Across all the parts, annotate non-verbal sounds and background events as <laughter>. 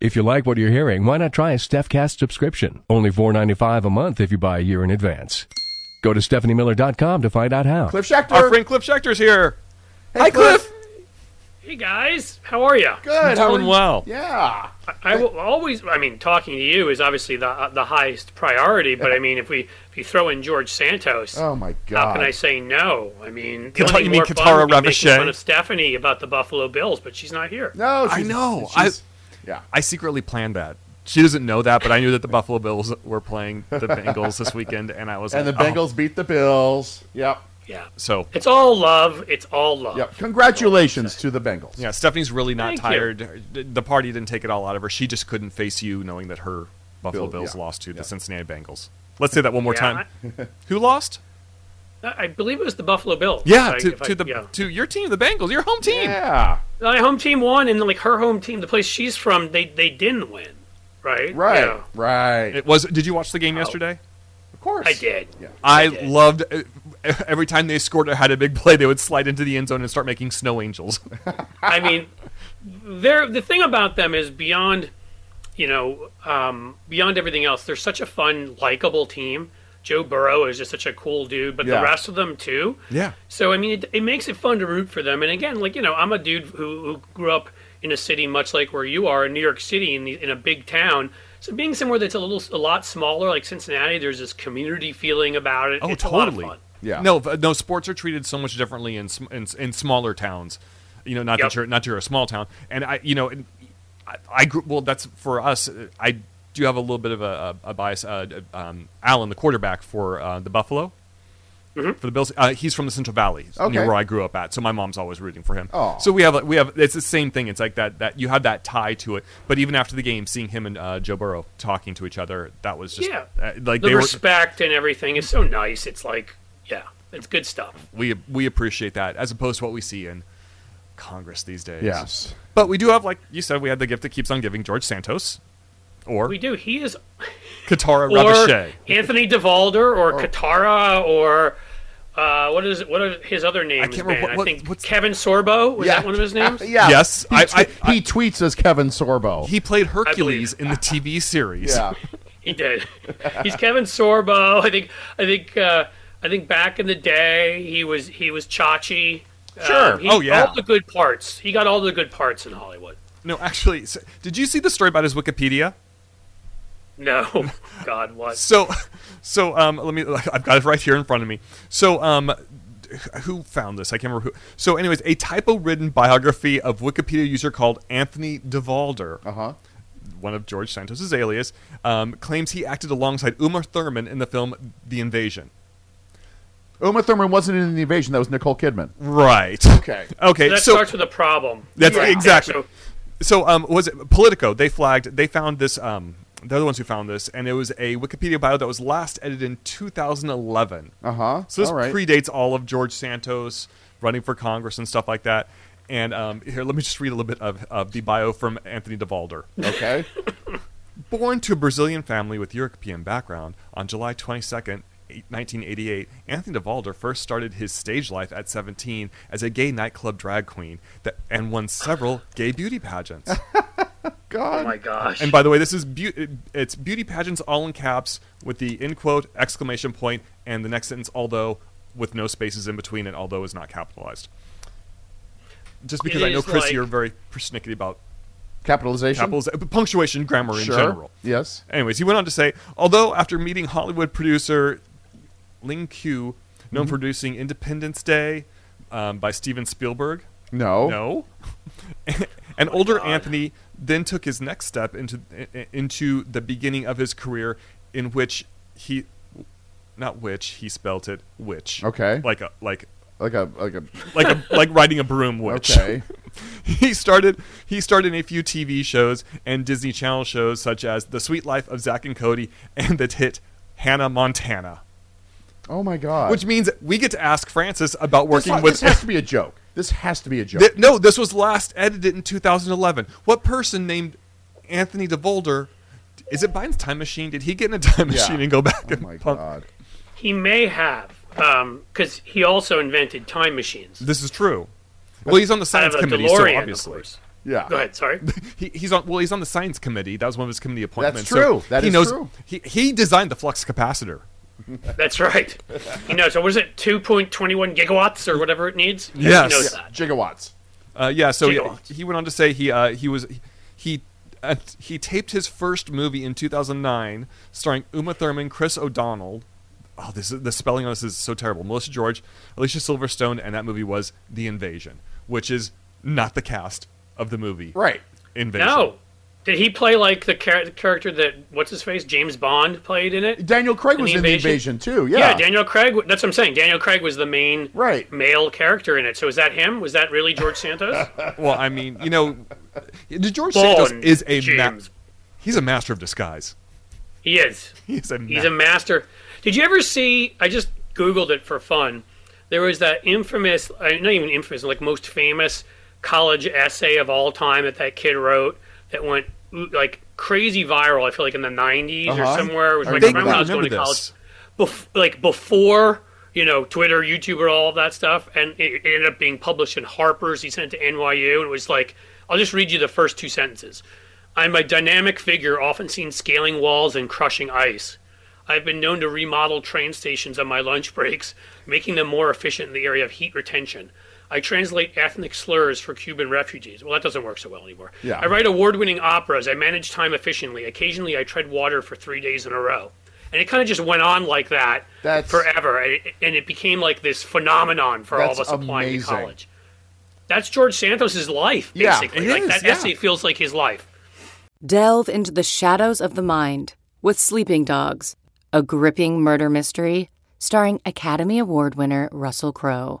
If you like what you're hearing, why not try a StephCast subscription? Only $4.95 a month if you buy a year in advance. Go to StephanieMiller.com to find out how. Cliff Schecter. Our friend Cliff Schecter's here. Hey, Hi, Cliff. Hey guys, how are you? Good. how Doing are you? well. Yeah. I will always. I mean, talking to you is obviously the uh, the highest priority. But I mean, if we if you throw in George Santos, Oh my God, how can I say no? I mean, the only you mean more Kitara fun would be making fun of Stephanie about the Buffalo Bills, but she's not here. No, I know. she's- yeah. I secretly planned that. She doesn't know that, but I knew that the Buffalo Bills were playing the Bengals this weekend, and I was And the like, oh. Bengals beat the Bills. Yep. Yeah, So it's all love. It's all love. Yep. Congratulations to the Bengals. yeah, Stephanie's really not Thank you. tired. The party didn't take it all out of her. She just couldn't face you, knowing that her Buffalo Bill- Bills yeah. lost to Yeah. the Cincinnati Bengals. Let's say that one more Yeah, time. <laughs> Who lost? I, I believe it was the Buffalo Bills. Yeah, If I- to, if I- to the yeah. to your team, the Bengals, your home team. Yeah. My home team won, and like her home team, the place she's from, they they didn't win. Right. Right. Yeah. Right. It was. Did you watch the game yesterday? of course. I did. Yeah. I did. loved uh, every time they scored or had a big play, they would slide into the end zone and start making snow angels. <laughs> I mean, they're the thing about them is beyond, you know, um, beyond everything else. They're such a fun, likable team. Joe Burrow is just such a cool dude, but Yeah. the rest of them too. Yeah. So I mean, it, it makes it fun to root for them. And again, like you know, I'm a dude who, who grew up in a city much like where you are in New York City, in, the, in a big town. So being somewhere that's a little, a lot smaller, like Cincinnati, there's this community feeling about it. Oh, it's totally. A lot of fun. Yeah. No, no. Sports are treated so much differently in in, in smaller towns. You know, not Yep. that you're not that you're a small town. And I, you know, I, I grew. Well, that's for us. uh, I do have a little bit of a, a, a bias. Uh, um, Allen, the quarterback for uh, the Buffalo. For the Bills, uh, he's from the Central Valley, Okay. near where I grew up at. So my mom's always rooting for him. Aw. So we have, we have, it's the same thing. It's like that, that you have that tie to it. But even after the game, seeing him and uh, Joe Burrow talking to each other, that was just Yeah. uh, like The they were. respect and everything is so nice. It's like, yeah, it's good stuff. we we appreciate that as opposed to what we see in Congress these days. Yes. But we do have, like you said, we had the gift that keeps on giving, George Santos, or We do. He is Kitara or Anthony Devolder or Kitara or uh, what is what are his other names? I can't remember man? what- I think what's- Kevin Sorbo was that one of his names? <laughs> yeah. Yes, He, I- I- he tweets as Kevin Sorbo. He played Hercules in the TV series. yeah. <laughs> He did. He's Kevin Sorbo. I think. I think. Uh, I think back in the day he was he was Chachi. Sure. Um, he- Oh, yeah. All the good parts. He got all the good parts in Hollywood. No, actually, so- did you see the story about his Wikipedia? No, <laughs> God, what? So, so um, let me. I've got it right here in front of me. So, um, who found this? I can't remember who. So, anyways, a typo-ridden biography of Wikipedia user called Anthony Devolder. Uh huh. one of George Santos' alias, um, claims he acted alongside Uma Thurman in the film The Invasion. Uma Thurman wasn't in the invasion. That was Nicole Kidman. Right. Okay. Okay. So that so starts with a problem. that's Right exactly. So- So, um, was it Politico? They flagged. They found this. Um, they're the ones who found this, and it was a Wikipedia bio that was last edited in 2011. Uh huh. So this All right. predates all of George Santos running for Congress and stuff like that. And um, here, let me just read a little bit of, of the bio from Anthony Devolder. okay. <laughs> <laughs> Born to a Brazilian family with European background, on July 22nd, 1988, Anthony Devolder first started his stage life at 17 as a gay nightclub drag queen that, and won several gay beauty pageants. <laughs> God. Oh my gosh. And by the way, this is beau- it's beauty pageants all in caps with the in quote exclamation point and the next sentence although with no spaces in between and although is not capitalized. Just because It I know Chris, like- you're very persnickety about Capitalization. capitals, punctuation, grammar in general. Yes. Anyways, he went on to say, although after meeting Hollywood producer Ling Q, known Mm-hmm. for producing Independence Day um, by Steven Spielberg, No. no, <laughs> and older Anthony then took his next step into into the beginning of his career, in which he, not which he spelt it, which Okay. like a like Like a like a. <laughs> like a like riding a broom witch. Okay. <laughs> he started he started a few TV shows and Disney Channel shows such as The Suite Life of Zack and Cody and the hit Hannah Montana. Oh my God. Which means we get to ask Francis about working ha- with this has to be a joke. This has to be a joke. Th- no, this was last edited in 2011. What person named Anthony DeVolder is it Biden's time machine? Did he get in a time Yeah. machine and go back oh and my pump- God. he may have, um, because he also invented time machines. This is true. Well, he's on the science committee, DeLorean, so obviously. course. Yeah. Go ahead. Sorry. <laughs> He, he's on. Well, he's on the science committee. That was one of his committee appointments. That's true. So That he is knows, true. He he designed the flux capacitor. That's right. He knows. So was it? Two point twenty one gigawatts or whatever it needs. Yes. He knows Yeah. that. Gigawatts. Uh, yeah. So he, Gigawatts. he went on to say he uh, he was he. Uh, he taped his first movie in 2009, starring Uma Thurman, Chris O'Donnell. Oh, this is, the spelling on this is so terrible. Melissa George, Alicia Silverstone, and that movie was The Invasion, which is not the cast of the movie. Right. Invasion. No. Did he play like the, char- the character that what's his face James Bond played in it? Daniel Craig In was the in the Invasion? invasion too. Yeah. Yeah, Daniel Craig. That's what I'm saying. Daniel Craig was the main Right. male character in it. So is that him? Was that really George Santos? <laughs> Well, I mean, you know, George Santos is a ma- he's a master of disguise. he is. <laughs> He's a He's a master. Did you ever see? I just googled it for fun. There was that infamous, uh, not even infamous, like most famous college essay of all time that that kid wrote that went ooh, like crazy viral. I feel like in the '90s Uh-huh. or somewhere. It was I like remember when I was going to college. Bef- like before you know Twitter, YouTube, and all of that stuff, and it, it ended up being published in Harper's. He sent it to NYU, and it was like, I'll just read you the first two sentences. I'm a dynamic figure, often seen scaling walls and crushing ice. I've been known to remodel train stations on my lunch breaks, making them more efficient in the area of heat retention. I translate ethnic slurs for Cuban refugees. Well, that doesn't work so well anymore. Yeah. I write award winning operas. I manage time efficiently. Occasionally, I tread water for three days in a row. And it kind of just went on like that That's- forever. And it, and it became like this phenomenon for all of us applying to college. That's George Santos's life, Yeah, basically. it like is, that yeah. essay feels like his life. Delve into the shadows of the mind with Sleeping Dogs, a gripping murder mystery starring Academy Award winner Russell Crowe.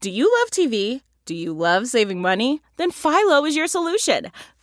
Do you love TV? Do you love saving money? Then Philo is your solution.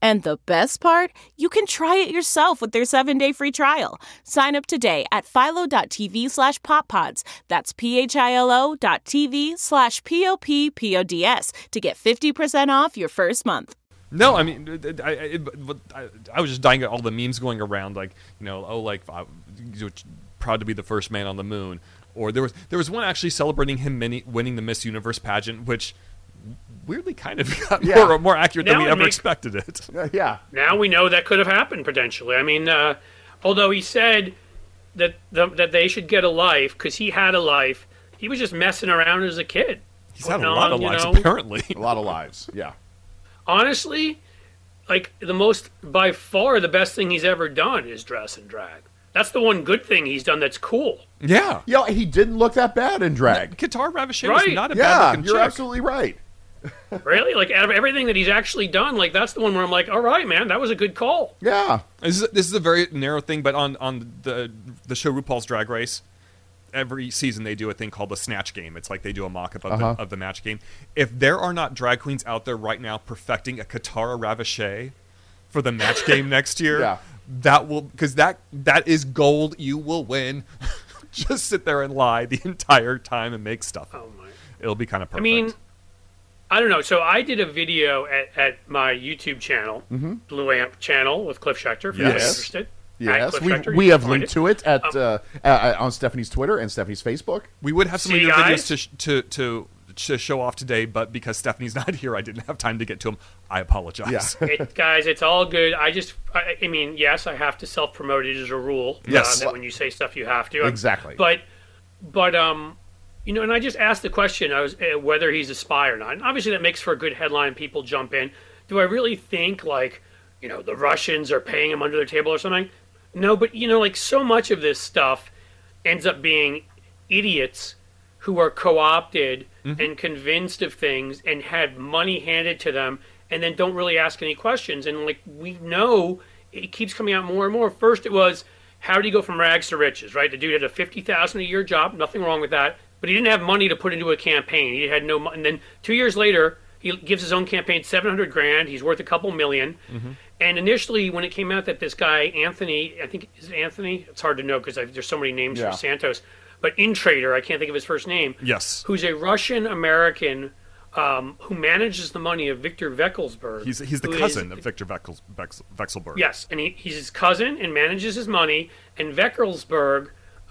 And the best part, you can try it yourself with their 7-day free trial. Sign up today at philo.tv slash poppods. That's p-h-i-l-o dot tv slash p-o-p-p-o-d-s to get 50% off your first month. No, I mean, I, I, I, was just dying at all the memes going around, like you know, oh, like uh, proud to be the first man on the moon, or there was there was one actually celebrating him mini- winning the Miss Universe pageant, which weirdly kind of <laughs> got Yeah. more more accurate than we ever makes- expected it. <laughs> Uh, yeah. now we know that could have happened potentially. I mean, uh, although he said that the, that they should get a life because he had a life, he was just messing around as a kid. He's had a lot on, of lives know, apparently. A lot of lives. Yeah. Honestly, like the most by far the best thing he's ever done is dress and drag. That's the one good thing he's done that's cool. Yeah. Yeah, he didn't look that bad in drag. Kitara Ravache Right. is not a bad Yeah, looking you're chick. absolutely right. <laughs> Really, like out of everything that he's actually done, like that's the one where I'm like, all right, man, that was a good call. Yeah. This is, this is a very narrow thing, but on, on the the show RuPaul's Drag Race, every season they do a thing called the Snatch Game. It's like they do a mock up of, Uh-huh. the, of the match game. If there are not drag queens out there right now perfecting a Kitara Ravache for the match game <laughs> next year, Yeah. that will because that that is gold. You will win. <laughs> Just sit there and lie the entire time and make stuff. Oh my. It'll be kind of I perfect. mean, I don't know. So I did a video at, at my YouTube channel, Blue Amp channel with Cliff Schecter. If you're Yes. interested. Yes, we, Schecter, we have can linked find to it at Um, uh, uh, on Stephanie's Twitter and Stephanie's Facebook. we would have some of your guys? videos to, sh- to to to show off today, but because Stephanie's <laughs> not here, I didn't have time to get to them. I apologize. Yeah. <laughs> it, guys, it's all good. I just, I, I mean, yes, I have to self promote it as a rule. Yes. uh, that when you say stuff, you have to. Exactly. But, but um, you know, and I just asked the question: I was uh, whether he's a spy or not. And obviously, that makes for a good headline. People jump in. Do I really think like, you know, the Russians are paying him under their table or something? No, but you know, like so much of this stuff ends up being idiots who are co-opted and convinced of things and had money handed to them and then don't really ask any questions and like we know it keeps coming out more and more first it was how do you go from rags to riches right the dude had a 50000 a year job nothing wrong with that but he didn't have money to put into a campaign he had no money and then two years later he gives his own campaign 700 grand he's worth a couple 1000000 and initially when it came out that this guy anthony i think is it anthony it's hard to know because there's so many names Yeah. for santos but Intrater i can't think of his first name Yes. who's a Russian American um, who manages the money of Victor Vekselberg. He's he's the who is- cousin of Victor Vexel, Vekselberg. Yes, and he, he's his cousin and manages his money. And Vekselberg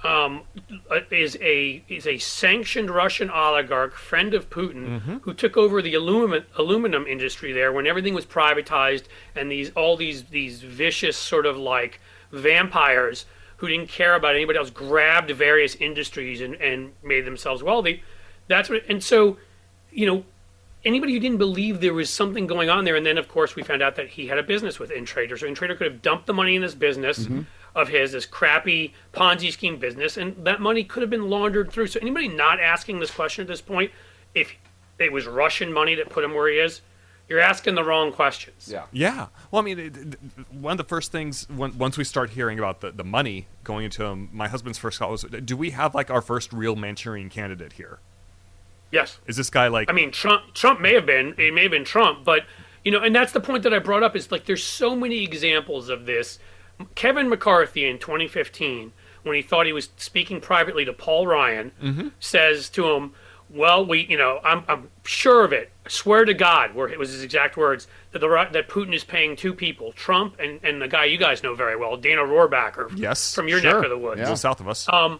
um, uh, is a is a sanctioned Russian oligarch, friend of Putin, mm-hmm. who took over the aluminum aluminum industry there when everything was privatized, and these all these these vicious sort of like vampires who didn't care about anybody else grabbed various industries and, and made themselves wealthy. That's what, and so, you know, anybody who didn't believe there was something going on there, and then of course we found out that he had a business with Intrater. So Intrater could have dumped the money in this business mm-hmm. Of his, this crappy Ponzi scheme business, and that money could have been laundered through. So anybody not asking this question at this point, if it was Russian money that put him where he is, you're asking the wrong questions. Yeah. Yeah. Well, I mean, it, it- one of the first things when, once we start hearing about the, the money going into him, my husband's first thought was, do we have like our first real Manchurian candidate here? Yes. Is this guy like? I mean, Trump. Trump may have been. It may have been Trump, but you know, and that's the point that I brought up. Is like there's so many examples of this. Kevin McCarthy in 2015, when he thought he was speaking privately to Paul Ryan, says to him, "Well, we, you know, I'm, I'm sure of it. I swear to God, where it was his exact words that the that Putin is paying two people, Trump and and the guy you guys know very well, Dana Rohrabacher, Yes, from your sure. neck of the woods." little south of us. Um,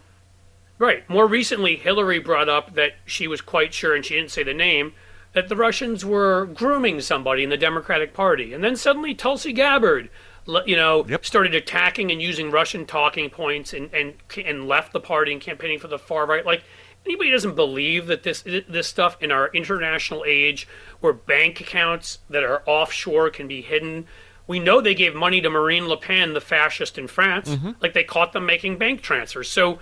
Right. More recently, Hillary brought up that she was quite sure, and she didn't say the name, that the Russians were grooming somebody in the Democratic Party. And then suddenly Tulsi Gabbard, you know, Yep. started attacking and using Russian talking points and, and and left the party and campaigning for the far right. Like anybody doesn't believe that this this stuff in our international age, where bank accounts that are offshore can be hidden. We know they gave money to Marine Le Pen, the fascist in France. Mm-hmm. Like they caught them making bank transfers. So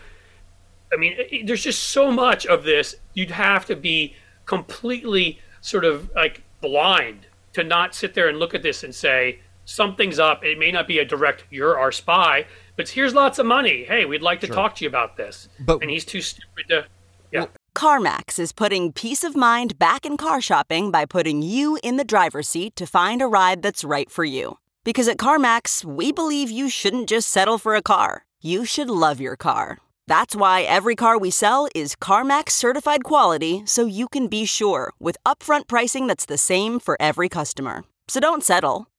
I mean, it- there's just so much of this. You'd have to be completely sort of like blind to not sit there and look at this and say something's up. It may not be a direct "you're our spy," but here's lots of money. Hey, we'd like to talk to you about this. But- and he's too stupid to. Yeah. CarMax is putting peace of mind back in car shopping by putting you in the driver's seat to find a ride that's right for you. Because at CarMax, we believe you shouldn't just settle for a car, you should love your car. That's why every car we sell is CarMax certified quality so you can be sure with upfront pricing that's the same for every customer. So don't settle.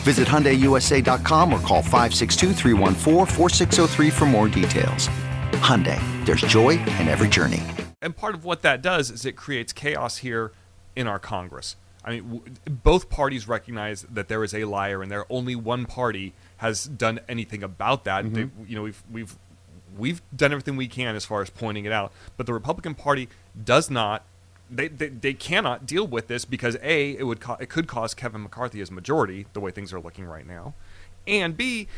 Visit HyundaiUSA.com or call 562-314-4603 for more details. Hyundai, there's joy in every journey. And part of what that does is it creates chaos here in our Congress. I mean, w- both parties recognize that there is a liar, and there only one party has done anything about that. Mm-hmm. They, you know, we've we've we've done everything we can as far as pointing it out, but the Republican Party does not. They, they, they cannot deal with this because a it would co- it could cause Kevin McCarthy as majority the way things are looking right now, and b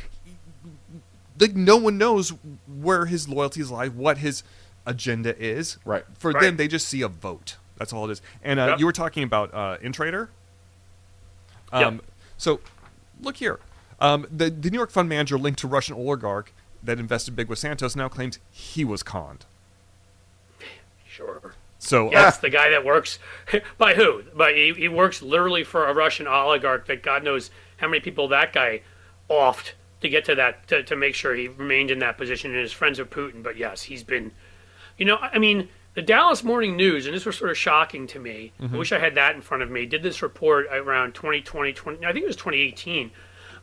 like no one knows where his loyalties lie, what his agenda is. Right. For Right. them, they just see a vote. That's all it is. And uh, Yep. you were talking about uh, Intrater. Um, Yep. So, look here. Um, the the New York fund manager linked to Russian oligarch that invested big with Santos now claims he was conned. Sure. So uh, Yes, the guy that works <laughs> by who? By he, he works literally for a Russian oligarch that God knows how many people that guy offed to get to that to, to make sure he remained in that position and is friends with Putin. But yes, he's been. You know, I mean, the Dallas Morning News, and this was sort of shocking to me. I wish I had that in front of me. Did this report around 2020, 20, I think it was 2018,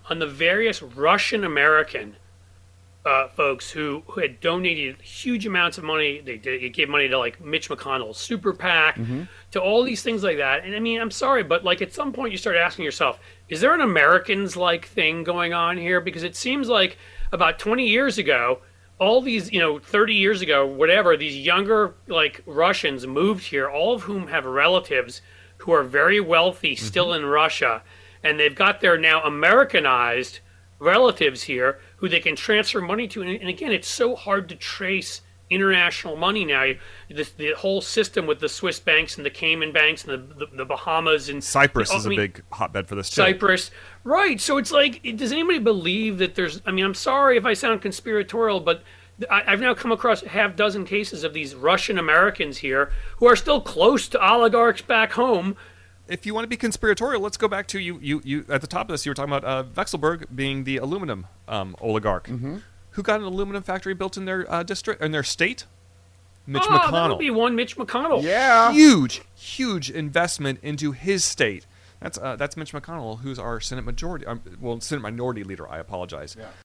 on the various Russian American uh, folks who, who had donated huge amounts of money. They, did, they gave money to like Mitch McConnell's super PAC, to all these things like that. And I mean, I'm sorry, but like at some point you start asking yourself, is there an Americans like thing going on here? Because it seems like about 20 years ago, all these, you know, 30 years ago, whatever, these younger like Russians moved here, all of whom have relatives who are very wealthy still in Russia, and they've got their now Americanized relatives here who they can transfer money to. And, and again, it's so hard to trace international money now. The, the whole system with the Swiss banks and the Cayman banks and the, the, the Bahamas and Cyprus is I a mean, big hotbed for this too. Cyprus, right? So it's like, does anybody believe that there's? I mean, I'm sorry if I sound conspiratorial, but I, I've now come across a half dozen cases of these Russian Americans here who are still close to oligarchs back home. If you want to be conspiratorial, let's go back to you. You, you at the top of this, you were talking about uh, Vekselberg being the aluminum um, oligarch, Mm-hmm. who got an aluminum factory built in their uh, district in their state. Mitch oh, that would be one Mitch McConnell. Yeah. huge, huge investment into his state. That's uh, that's Mitch McConnell, who's our Senate majority, um, well, Senate minority leader. I apologize.